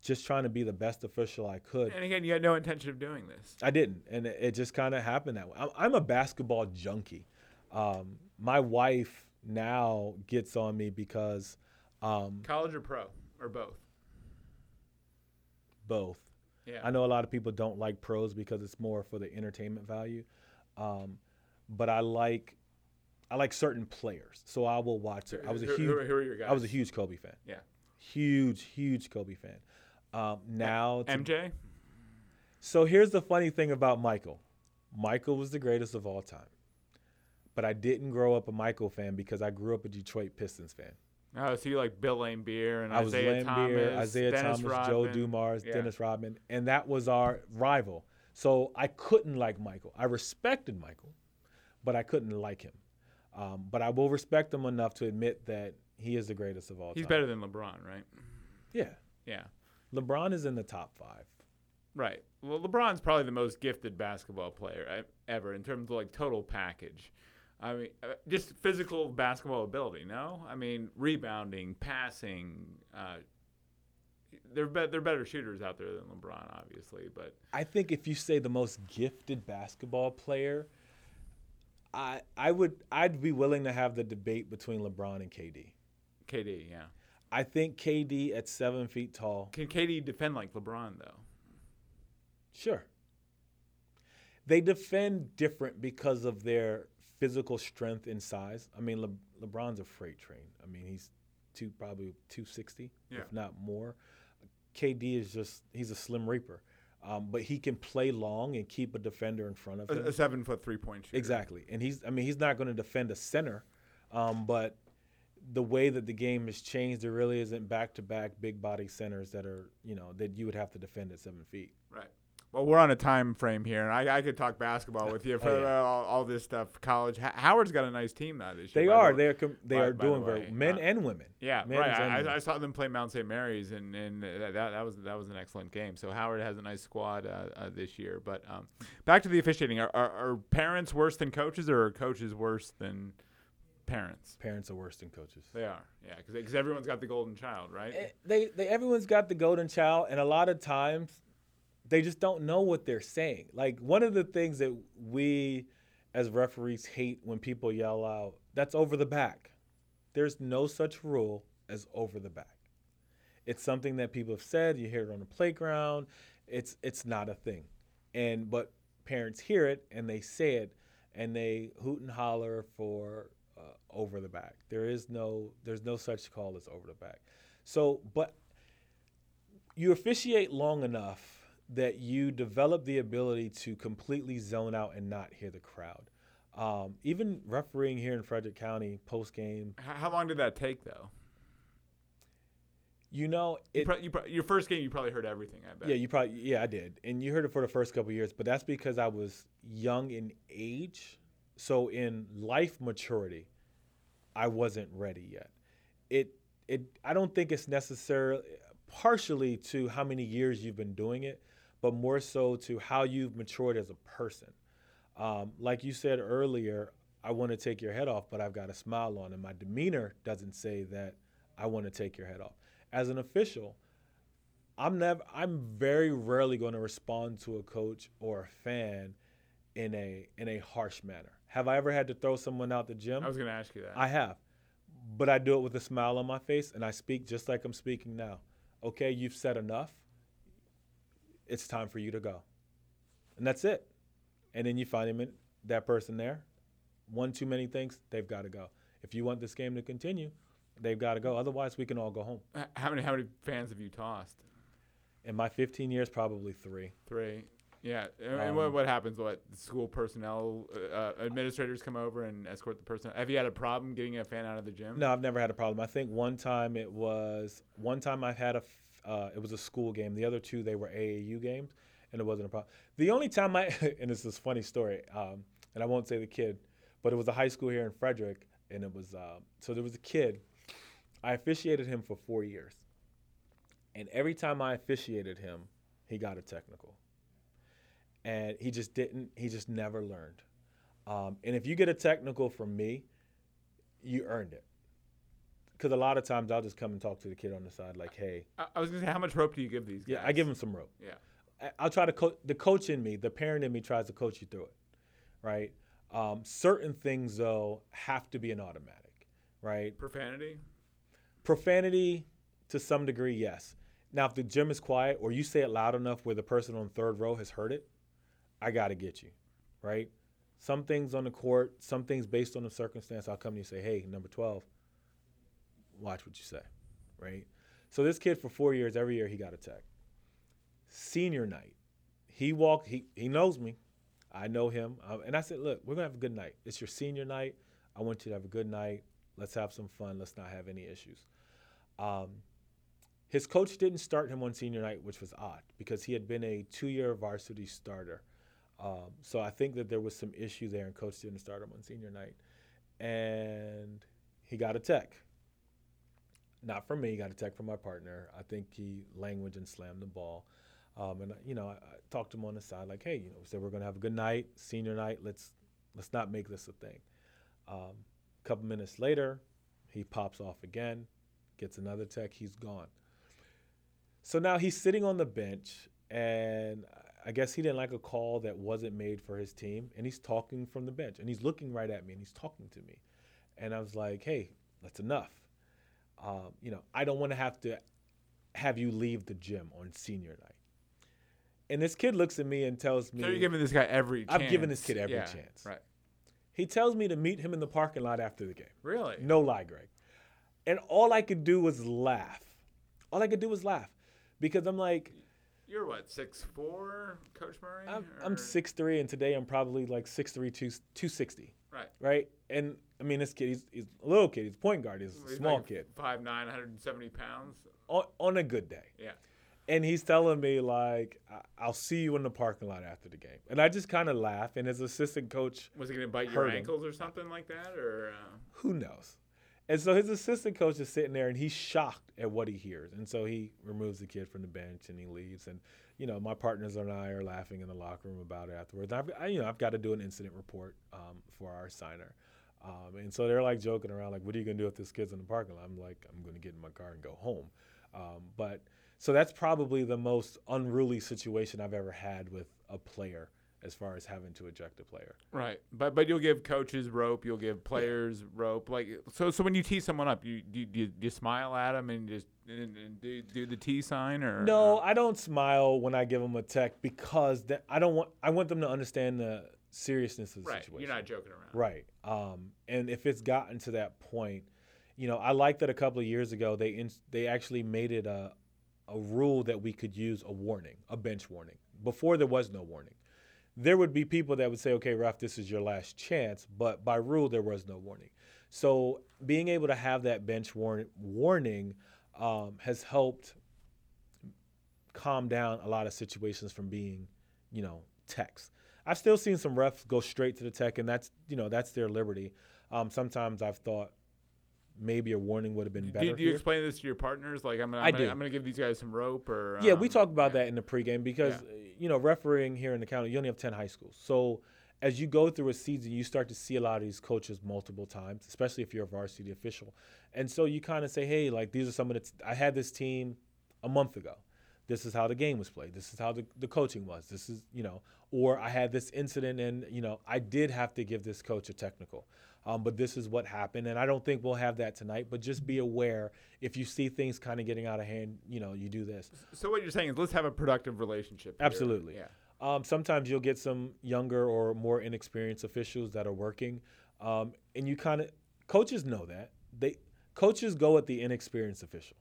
just trying to be the best official I could. And again, you had no intention of doing this. I didn't, and it, it just kind of happened that way. I'm, I'm a basketball junkie. Um, my wife now gets on me because um, College or pro or both? both. Yeah. I know a lot of people don't like pros because it's more for the entertainment value, um, but I like I like certain players, so I will watch it. I was a huge Who, who are your guys? I was a huge Kobe fan. Yeah. Huge, huge Kobe fan. Um, now, to- MJ. so here's the funny thing about Michael. Michael was the greatest of all time, but I didn't grow up a Michael fan because I grew up a Detroit Pistons fan. Oh, so you like Bill Laimbeer and I was Isiah Laimbeer, Thomas, Isiah Dennis Thomas, Joe Rodman. Dumars, Yeah. Dennis Rodman, and that was our rival. So I couldn't like Michael. I respected Michael, but I couldn't like him. Um, but I will respect him enough to admit that he is the greatest of all He's time. better than LeBron, right? Yeah, Yeah. LeBron is in the top five. Right. Well, LeBron's probably the most gifted basketball player ever in terms of like total package. I mean, uh, just physical basketball ability. No, I mean rebounding, passing. Uh, they're be- they're better shooters out there than LeBron, obviously. But I think if you say the most gifted basketball player, I I would I'd be willing to have the debate between LeBron and KD. KD, yeah. I think KD at seven feet tall Can KD defend like LeBron though? Sure. They defend different because of their physical strength and size. I mean, Le- LeBron's a freight train. I mean, he's two probably 260, Yeah. if not more. KD is just he's a slim reaper, um, but he can play long and keep a defender in front of him. A, a seven foot three point shooter. Exactly, and he's I mean he's not going to defend a center, um, but the way that the game has changed, there really isn't back to back big body centers that are you know that you would have to defend at seven feet. Right. Well, we're on a time frame here, and I, I could talk basketball with you for Oh, yeah. all, all this stuff. College. H- Howard's got a nice team now this year. They are the- they are com- they by- are by doing very way. men Uh, and women. Yeah, Men's right. I, I saw them play Mount St. Mary's, and, and that, that that was that was an excellent game. So Howard has a nice squad uh, uh, this year. But um, back to the officiating. Are, are, are parents worse than coaches, or are coaches worse than parents? Parents are worse than coaches. They are. Yeah, because everyone's got the golden child, right? Eh, They, they everyone's got the golden child, and a lot of times they just don't know what they're saying. Like one of the things that we as referees hate when people yell out, "That's over the back." There's no such rule as over the back. It's something that people have said. You hear it on the playground. It's it's not a thing, and but parents hear it and they say it, and they hoot and holler for uh, over the back. There is no there's no such call as over the back. So, but you officiate long enough that you develop the ability to completely zone out and not hear the crowd. Um, even refereeing here in Frederick County post game, How long did that take, though? you know, You it, pro- you pro- your first game, you probably heard everything. I bet. Yeah, you probably yeah, I did. And you heard it for the first couple years, but that's because I was young in age. So in life maturity, I wasn't ready yet. It it I don't think it's necessarily partially to how many years you've been doing it, but more so to how you've matured as a person. Um, like you said earlier, I want to take your head off, but I've got a smile on, and my demeanor doesn't say that I want to take your head off. As an official, I'm never I'm very rarely going to respond to a coach or a fan in a in a harsh manner. Have I ever had to throw someone out the gym? I was going to ask you that. I have. But I do it with a smile on my face and I speak just like I'm speaking now. Okay, you've said enough. It's time for you to go. And that's it. And then you find him in, that person there. One too many things, they've got to go. If you want this game to continue, they've got to go. Otherwise, we can all go home. How many how many fans have you tossed? In my 15 years, probably three. Three. Yeah. And and what, Um, what happens? What school personnel, uh, uh, administrators come over and escort the person? Have you had a problem getting a fan out of the gym? No, I've never had a problem. I think one time it was one time I had a uh, it was a school game. The other two they were AAU games, and it wasn't a problem. The only time I and it's this funny story, um, and I won't say the kid, but it was a high school here in Frederick. and it was uh, so there was a kid. I officiated him for four years, and every time I officiated him, he got a technical, and he just didn't. He just never learned. Um, and if you get a technical from me, you earned it. Because a lot of times I'll just come and talk to the kid on the side, like, "Hey, I, I was gonna say, how much rope do you give these guys? yeah, I give them some rope. Yeah. I- I'll try to coach the coach in me, the parent in me tries to coach you through it, right? Um, certain things though have to be an automatic, right? Profanity. Profanity, to some degree, yes. Now, if the gym is quiet or you say it loud enough where the person on third row has heard it, I got to get you, right? Some things on the court, some things based on the circumstance, I'll come to you and say, hey, number 12, watch what you say, right? So this kid for four years, every year he got a tech. Senior night, he walked, he, he knows me. I know him. And I said, look, we're to have a good night. It's your senior night. I want you to have a good night. Let's have some fun. Let's not have any issues. Um, his coach didn't start him on senior night, which was odd because he had been a two-year varsity starter. Um, so I think that there was some issue there, and coach didn't start him on senior night, and he got a tech. Not from me, got a tech from my partner. I think he language and slammed the ball. Um, and you know, I, I talked to him on the side, like, "Hey, you know, we said we're gonna have a good night, senior night. Let's let's not make this a thing." Um, a couple minutes later, he pops off again, gets another tech. He's gone. So now he's sitting on the bench, and I guess he didn't like a call that wasn't made for his team, and he's talking from the bench, and he's looking right at me, and he's talking to me, and I was like, "Hey, that's enough." Um, you know, I don't want to have to have you leave the gym on senior night. And this kid looks at me and tells me, So you're giving this guy every. chance. I've given this kid every Yeah, chance. Right. he tells me to meet him in the parking lot after the game. Really. No lie, Greg. And all I could do was laugh. All I could do was laugh because I'm like, You're what six four, Coach Murray? I'm, I'm Or- 6'3", and today I'm probably like 6'3", 2, 260, Right. right? And I mean, this kid, he's, he's a little kid. He's a point guard. He's a He's small like kid Five nine, 170 pounds. on, on a good day. Yeah. And he's telling me like, "I- "I'll see you in the parking lot after the game." And I just kind of laugh. And his assistant coach, Was he gonna bite your Hurt him. ankles or something like that, or? Uh, who knows? And so his assistant coach is sitting there and he's shocked at what he hears. And so he removes the kid from the bench and he leaves. And, you know, my partners and I are laughing in the locker room about it afterwards. I've, I, you know, I've got to do an incident report um, for our signer. Um, and so they're like joking around, like, what are you going to do if this kid's in the parking lot? I'm like, I'm going to get in my car and go home. Um, but so that's probably the most unruly situation I've ever had with a player as far as having to eject a player. right. But but you'll give coaches rope. You'll give players rope. Like so. So when you tee someone up, you do you, do you smile at them and just and, and do do the T sign or No, or- I don't smile when I give them a tech because that I don't want. I want them to understand the seriousness of the right. situation. You're not joking around. Right. Um, and if it's gotten to that point, you know, I like that a couple of years ago they in, they actually made it a a rule that we could use a warning, a bench warning. Before there was no warning. There would be people that would say, "Okay, ref, this is your last chance," but by rule there was no warning. So being able to have that bench warn- warning um, has helped calm down a lot of situations from being, you know, techs. I've still seen some refs go straight to the tech, and that's you know that's their liberty. Um, sometimes I've thought maybe a warning would have been better. Do, you here. explain this to your partners? Like I'm gonna, I I'm, gonna. I'm gonna give these guys some rope or Yeah, we um, talk about yeah. that in the pregame because Yeah. you know refereeing here in the county, you only have ten high schools. So as you go through a season, you start to see a lot of these coaches multiple times, especially if you're a varsity official. And so you kind of say, hey, like these are some of the. T- I had this team a month ago. This is how the game was played. This is how the, the coaching was. This is you know, or I had this incident and you know I did have to give this coach a technical. Um, but this is what happened, and I don't think we'll have that tonight. But just be aware if you see things kind of getting out of hand, you know, you do this. So what you're saying is let's have a productive relationship. here. Absolutely. Yeah. Um, sometimes you'll get some younger or more inexperienced officials that are working, um, and you kind of coaches know that they coaches go at the inexperienced official.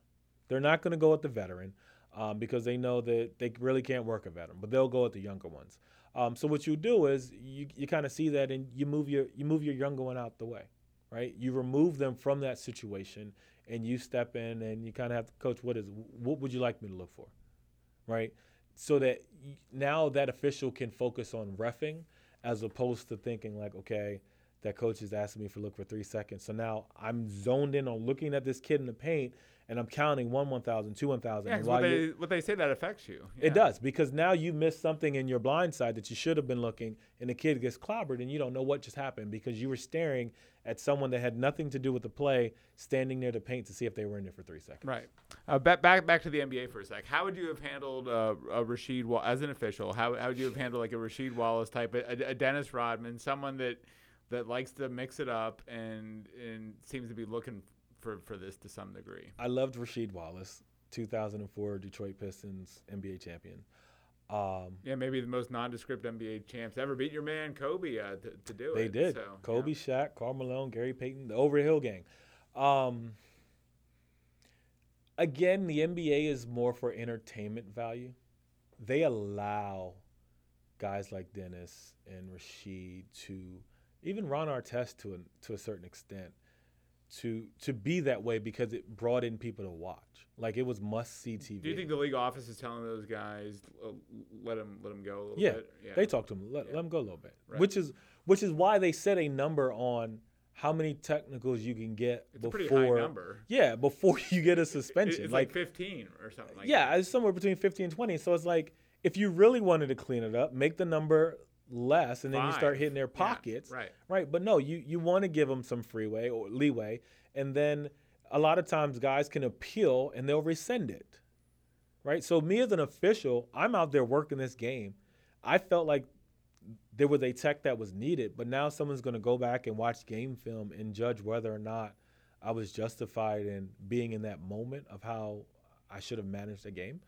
They're not going to go at the veteran um, because they know that they really can't work a veteran, but they'll go at the younger ones. Um, so what you do is you, you kind of see that and you move your you move your younger one out the way, right? You remove them from that situation and you step in and you kind of have to coach. What is what would you like me to look for, right? So that now that official can focus on refing as opposed to thinking like, okay, that coach is asking me for look for three seconds. So now I'm zoned in on looking at this kid in the paint and I'm counting one 1,000, two 1,000. Yeah, and 'cause while what they, what they say that affects you. it does because now you missed something in your blind side that you should have been looking, and the kid gets clobbered, and you don't know what just happened because you were staring at someone that had nothing to do with the play, standing near the paint to see if they were in there for three seconds. Right. Uh, back back back to the NBA for a sec. How would you have handled uh, a Rasheed Wa- as an official? How, how would you have handled like a Rasheed Wallace type, a, a Dennis Rodman, someone that that likes to mix it up and and seems to be looking for for this to some degree? I loved Rasheed Wallace, 2004 Detroit Pistons NBA champion. Um, Yeah, maybe the most nondescript NBA champs ever. Beat your man Kobe uh, to, to do they it. They did. So, Kobe, yeah. Shaq, Karl Malone, Gary Payton, the Overhill gang. Um, again, the NBA is more for entertainment value. They allow guys like Dennis and Rasheed to, even Ron Artest to a, to a certain extent, to to be that way because it brought in people to watch. Like it was must see TV. Do you think the league office is telling those guys uh, let them let them go a little Yeah, bit? Yeah, They talk to them. Let, Yeah. let him go a little bit. Right. Which is which is why they set a number on how many technicals you can get It's a before. pretty high number. Yeah, before you get a suspension. It's like, like, 15 or something like yeah, that. it's somewhere between fifteen and 20. So it's like if you really wanted to clean it up, make the number less, and then you start hitting their Yeah, pockets. right. Right. But no, you you want to give them some freeway or leeway, and then a lot of times guys can appeal and they'll rescind it. Right. So me as an official, I'm out there working this game. I felt like there was a tech that was needed, but now someone's going to go back and watch game film and judge whether or not I was justified in being in that moment of how I should have managed the game.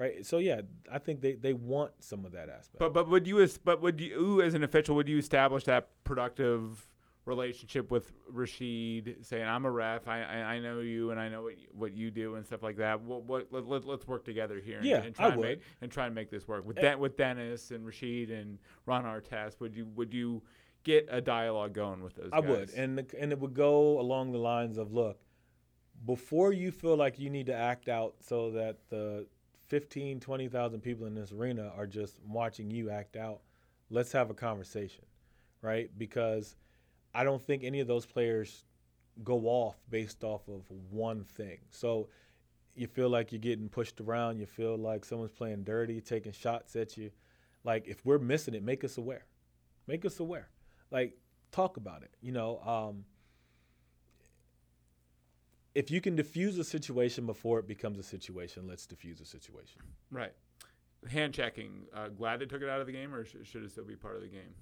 Right. So yeah, I think they, they want some of that aspect. But but would you as but would you as an official would you establish that productive relationship with Rasheed, saying I'm a ref, I I, I know you and I know what you, what you do and stuff like that. What what let, let, let's work together here. And, Yeah, and try I and would. Make, and try and make this work with Eh. Den, with Dennis and Rasheed and Ron Artest. Would you would you get a dialogue going with those? I guys? would, and the, and it would go along the lines of, look, before you feel like you need to act out so that the 15, 20,000 people in this arena are just watching you act out, let's have a conversation, right? Because I don't think any of those players go off based off of one thing. So you feel like you're getting pushed around, you feel like someone's playing dirty, taking shots at you. Like if we're missing it, make us aware. Make us aware. Like talk about it. You know, um, if you can diffuse a situation before it becomes a situation, let's diffuse a situation. right. Hand checking. Uh, glad they took it out of the game, or sh- should it still be part of the game?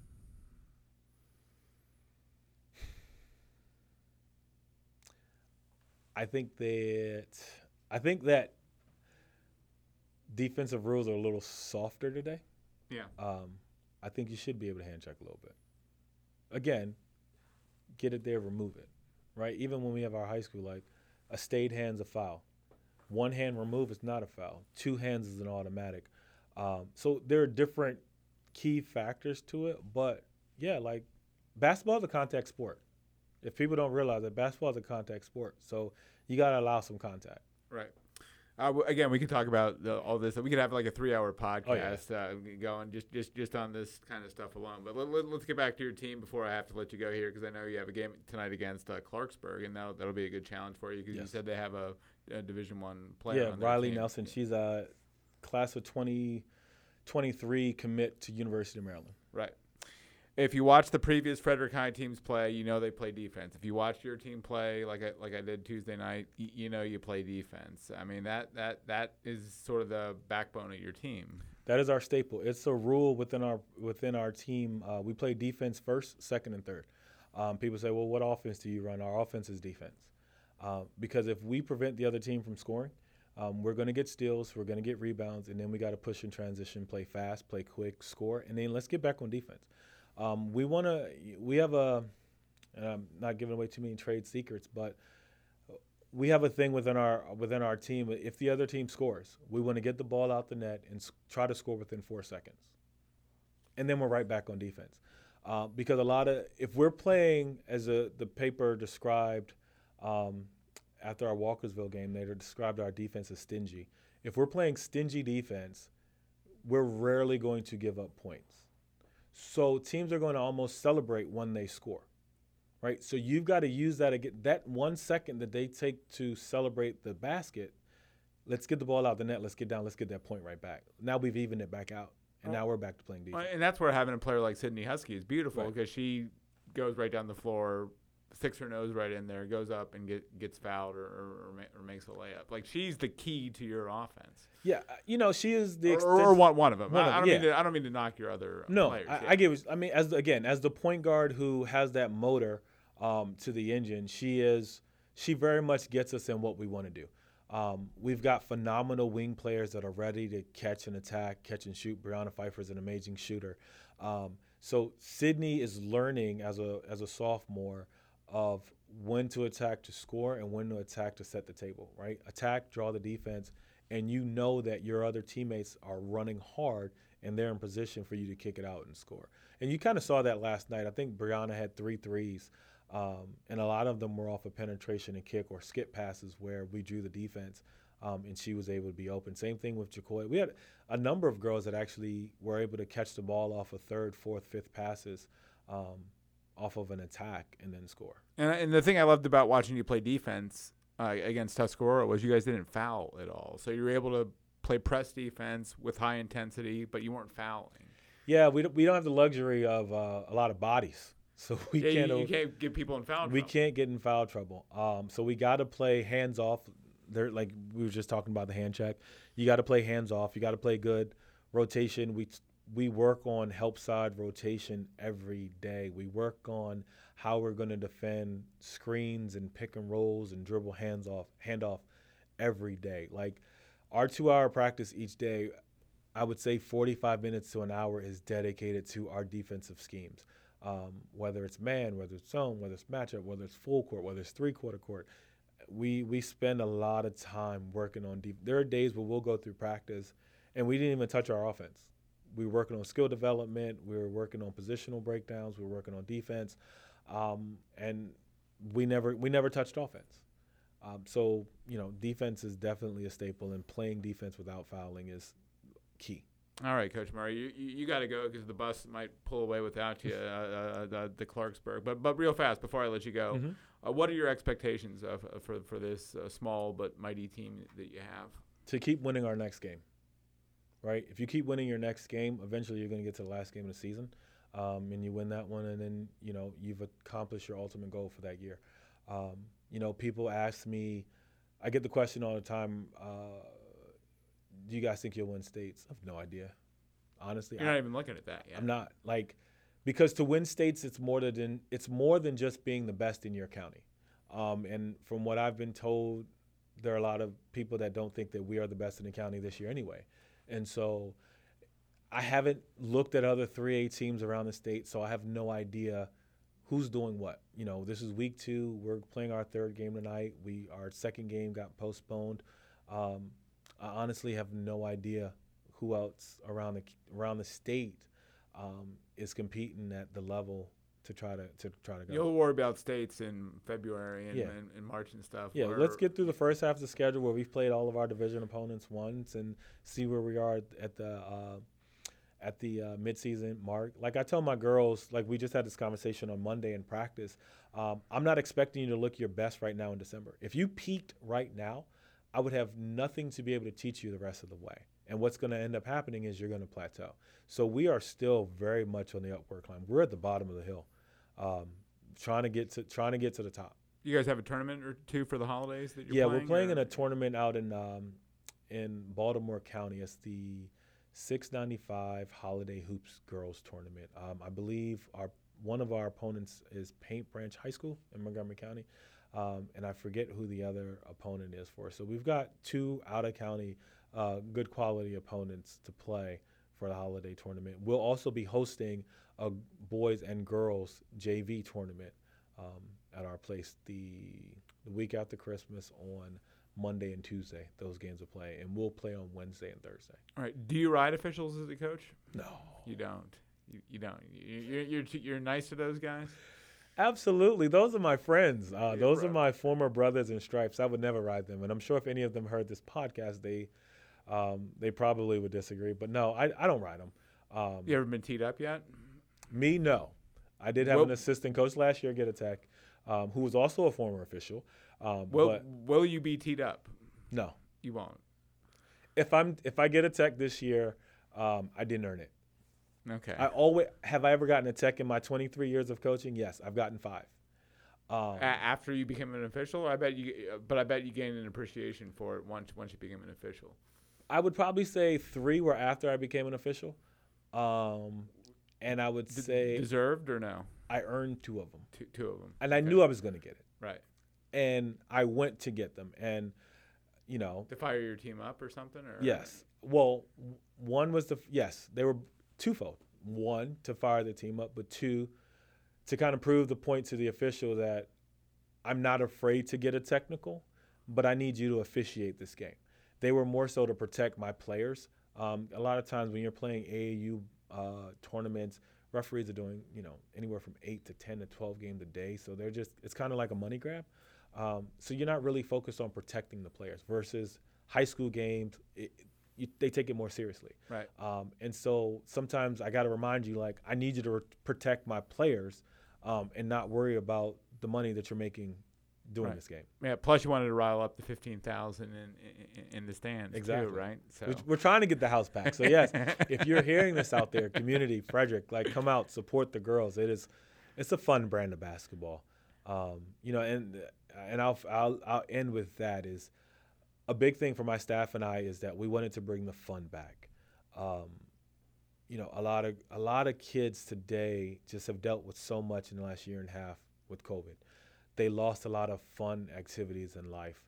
I think that I think that defensive rules are a little softer today. Yeah. Um, I think you should be able to hand check a little bit. Again, get it there, remove it. Right? Even when we have our high school, like a stayed hand's a foul. One hand remove is not a foul. Two hands is an automatic. Um, so there are different key factors to it, but yeah, like basketball is a contact sport. If people don't realize that basketball is a contact sport, so you got to allow some contact. Right. Uh, again, we could talk about the, all this. We could have like a three-hour podcast uh, going just, just just on this kind of stuff alone. But let, let, us get back to your team before I have to let you go here because I know you have a game tonight against uh, Clarksburg, and that'll, that'll be a good challenge for you because you said they have a, a Division One player. yeah, on their Riley team. Nelson. She's a class of 2023 commit to University of Maryland. Right. If you watch the previous Frederick High teams play, you know they play defense. If you watch your team play like I, like I did Tuesday night, y- you know you play defense. I mean that that that is sort of the backbone of your team. That is our staple. It's a rule within our within our team. Uh, we play defense first, second, and third. Um, people say, "Well, what offense do you run?" Our offense is defense, uh, because if we prevent the other team from scoring, um, we're going to get steals, we're going to get rebounds, and then we got to push in transition, play fast, play quick, score, and then let's get back on defense. Um, we want to. We have a. And I'm not giving away too many trade secrets, but we have a thing within our within our team. If the other team scores, we want to get the ball out the net and try to score within four seconds, and then we're right back on defense. Uh, because a lot of if we're playing as a, the paper described um, after our Walkersville game, they described our defense as stingy. If we're playing stingy defense, we're rarely going to give up points. So teams are going to almost celebrate when they score. right? So you've got to use that again. That one second that they take to celebrate the basket, let's get the ball out the net. Let's get down. Let's get that point right back. Now we've evened it back out, and now we're back to playing defense. And that's where having a player like Sydney Husky is beautiful Right. because she goes right down the floor, sticks her nose right in there, goes up and get, gets fouled or, or, or, or makes a layup. Like she's the key to your offense, Yeah, uh, you know she is the or, or one, one of them. one I, of- I don't mean to, I don't mean to knock your other No, players. I, yeah. I get. What, I mean, as again, as the point guard who has that motor um, to the engine, she is. She very much gets us in what we want to do. Um, we've got phenomenal wing players that are ready to catch and attack, catch and shoot. Brianna Pfeiffer is an amazing shooter. Um, so Sydney is learning as a as a sophomore of when to attack to score and when to attack to set the table. Right, attack, draw the defense, and you know that your other teammates are running hard and they're in position for you to kick it out and score. And you kind of saw that last night. I think Brianna had three threes, um, and a lot of them were off of penetration and kick or skip passes where we drew the defense, um, and she was able to be open. Same thing with Jacoy. We had a number of girls that actually were able to catch the ball off of third, fourth, fifth passes. Um, off of an attack and then score. And, and the thing I loved about watching you play defense uh, against Tuscarora was you guys didn't foul at all. So you were able to play press defense with high intensity, but you weren't fouling. Yeah, we don't, we don't have the luxury of uh, a lot of bodies, so we yeah, can't you, you can't get people in foul we trouble. can't get in foul trouble. Um, so we got to play hands off. They're like we were just talking about the hand check. You got to play hands off. You got to play good rotation. We we work on help side rotation every day. We work on how we're going to defend screens and pick and rolls and dribble hands off handoff every day. Like our two hour practice each day, I would say 45 minutes to an hour is dedicated to our defensive schemes. Um, whether it's man, whether it's zone, whether it's matchup, whether it's full court, whether it's three quarter court, we we spend a lot of time working on deep. There are days where we'll go through practice, and we didn't even touch our offense. We were working on skill development. We were working on positional breakdowns. We were working on defense, um, and we never we never touched offense. Um, so you know, defense is definitely a staple, and playing defense without fouling is key. All right, Coach Murray, you, you, you got to go because the bus might pull away without you, uh, uh, the, the Clarksburg. But but real fast before I let you go, Mhm. uh, what are your expectations of, uh, for for this uh, small but mighty team that you have? to keep winning our next game. Right? If you keep winning your next game, eventually you're going to get to the last game of the season, um, and you win that one, and then you know you've accomplished your ultimate goal for that year. Um, you know, people ask me, I get the question all the time. Uh, do you guys think you'll win states? I have no idea. Honestly, You're I- not even looking at that yet. I'm not like because to win states, it's more than it's more than just being the best in your county. Um, and from what I've been told, there are a lot of people that don't think that we are the best in the county this year anyway. And so I haven't looked at other 3A teams around the state, so I have no idea who's doing what. You know, this is week two. We're playing our third game tonight. We our second game got postponed. Um, I honestly have no idea who else around the around the state um, is competing at the level to try to to try to go. You'll worry about states in February and, Yeah. and, and March and stuff. Yeah, let's get through the first half of the schedule where we've played all of our division opponents once and see where we are at the uh, at the uh, midseason mark. Like I tell my girls, like we just had this conversation on Monday in practice. Um, I'm not expecting you to look your best right now in December. If you peaked right now, I would have nothing to be able to teach you the rest of the way. And what's going to end up happening is you're going to plateau. So we are still very much on the upward climb. We're at the bottom of the hill, um, trying to get to trying to get to the top. You guys have a tournament or two for the holidays that you're playing? yeah, playing? we're playing or- in a tournament out in um, in Baltimore County. It's the 695 Holiday Hoops Girls Tournament. Um, I believe our one of our opponents is Paint Branch High School in Montgomery County, um, and I forget who the other opponent is for. So we've got two out of county, uh, good quality opponents to play for the holiday tournament. We'll also be hosting a boys and girls JV tournament um, at our place the the week after Christmas on Monday and Tuesday. Those games will play, and we'll play on Wednesday and Thursday. All right. Do you ride officials as a coach? No, You don't. You, you don't. You, you're, you're you're nice to those guys. absolutely. Those are my friends. Uh, those are my former brothers in stripes. I would never ride them, and I'm sure if any of them heard this podcast, they um, they probably would disagree. But no, I, I don't ride them. Um, You ever been teed up yet? Me, no. I did have Well- an assistant coach last year get a tech. um, who was also a former official. Um, Will Will you be teed up? no, You won't. if I'm if I get a tech this year, um, I didn't earn it. Okay. I always have I ever gotten a tech in my 23 years of coaching? Yes, I've gotten five. Um, A- after you became an official, I bet you. uh, But I bet you gained an appreciation for it once once you became an official. I would probably say three were after I became an official, um, and I would D- say deserved or no? I earned two of them, Two, two of them. and I Okay. knew I was going to get it, Right. and I went to get them, and you know, To fire your team up or something, or yes. Well, one was the yes, they were twofold. One to fire the team up, but two to kind of prove the point to the official that I'm not afraid to get a technical, but I need you to officiate this game. They were more so to protect my players. Um, a lot of times when you're playing AAU uh, tournaments, referees are doing you know anywhere from eight to ten to twelve games a day, so they're just it's kind of like a money grab. Um, so you're not really focused on protecting the players versus high school games. It, you, they take it more seriously. Right. Um, and so sometimes I got to remind you, like, I need you to re- protect my players um, and not worry about the money that you're making doing Right. this game. Yeah. Plus, you wanted to rile up the fifteen thousand in, in in the stands Exactly. too, right? So Which we're trying to get the house back. So yes, if you're hearing this out there, community, Frederick, like, come out, support the girls. It is, it's a fun brand of basketball. Um, you know, and and I'll I'll I'll end with that is a big thing for my staff and I is that we wanted to bring the fun back. Um, you know, a lot of a lot of kids today just have dealt with so much in the last year and a half with COVID. They lost a lot of fun activities in life.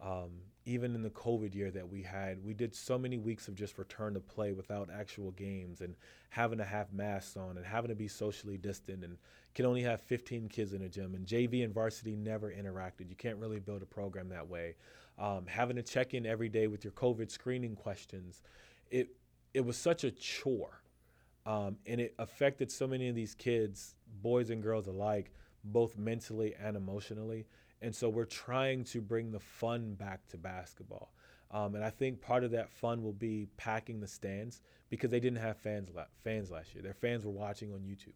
Um, even in the COVID year that we had, we did so many weeks of just return to play without actual games and having to have masks on and having to be socially distant and can only have 15 kids in a gym. And JV and varsity never interacted. You can't really build a program that way. Um, having to check in every day with your COVID screening questions, it it was such a chore, um, and it affected so many of these kids, boys and girls alike, both mentally and emotionally. And so we're trying to bring the fun back to basketball. Um, and I think part of that fun will be packing the stands because they didn't have fans la- fans last year. Their fans were watching on YouTube.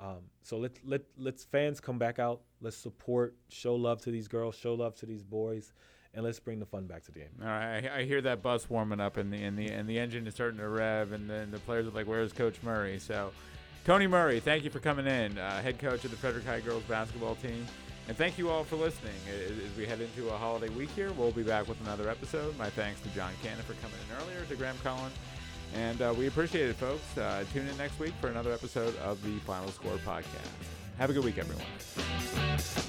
Um, so let let let's fans come back out. Let's support, show love to these girls, show love to these boys, and let's bring the fun back to the game. All right, I, I hear that bus warming up, and the and the and the engine is starting to rev, and then the players are like, "Where's Coach Murray?" So, Tony Murray, thank you for coming in, uh, head coach of the Frederick High girls basketball team, and thank you all for listening. As, we head into a holiday week here, we'll be back with another episode. My thanks to John Cannon for coming in earlier, to Graham Cullen, and uh, we appreciate it, folks. Uh, tune in next week for another episode of the Final Score podcast. Have a good week, everyone.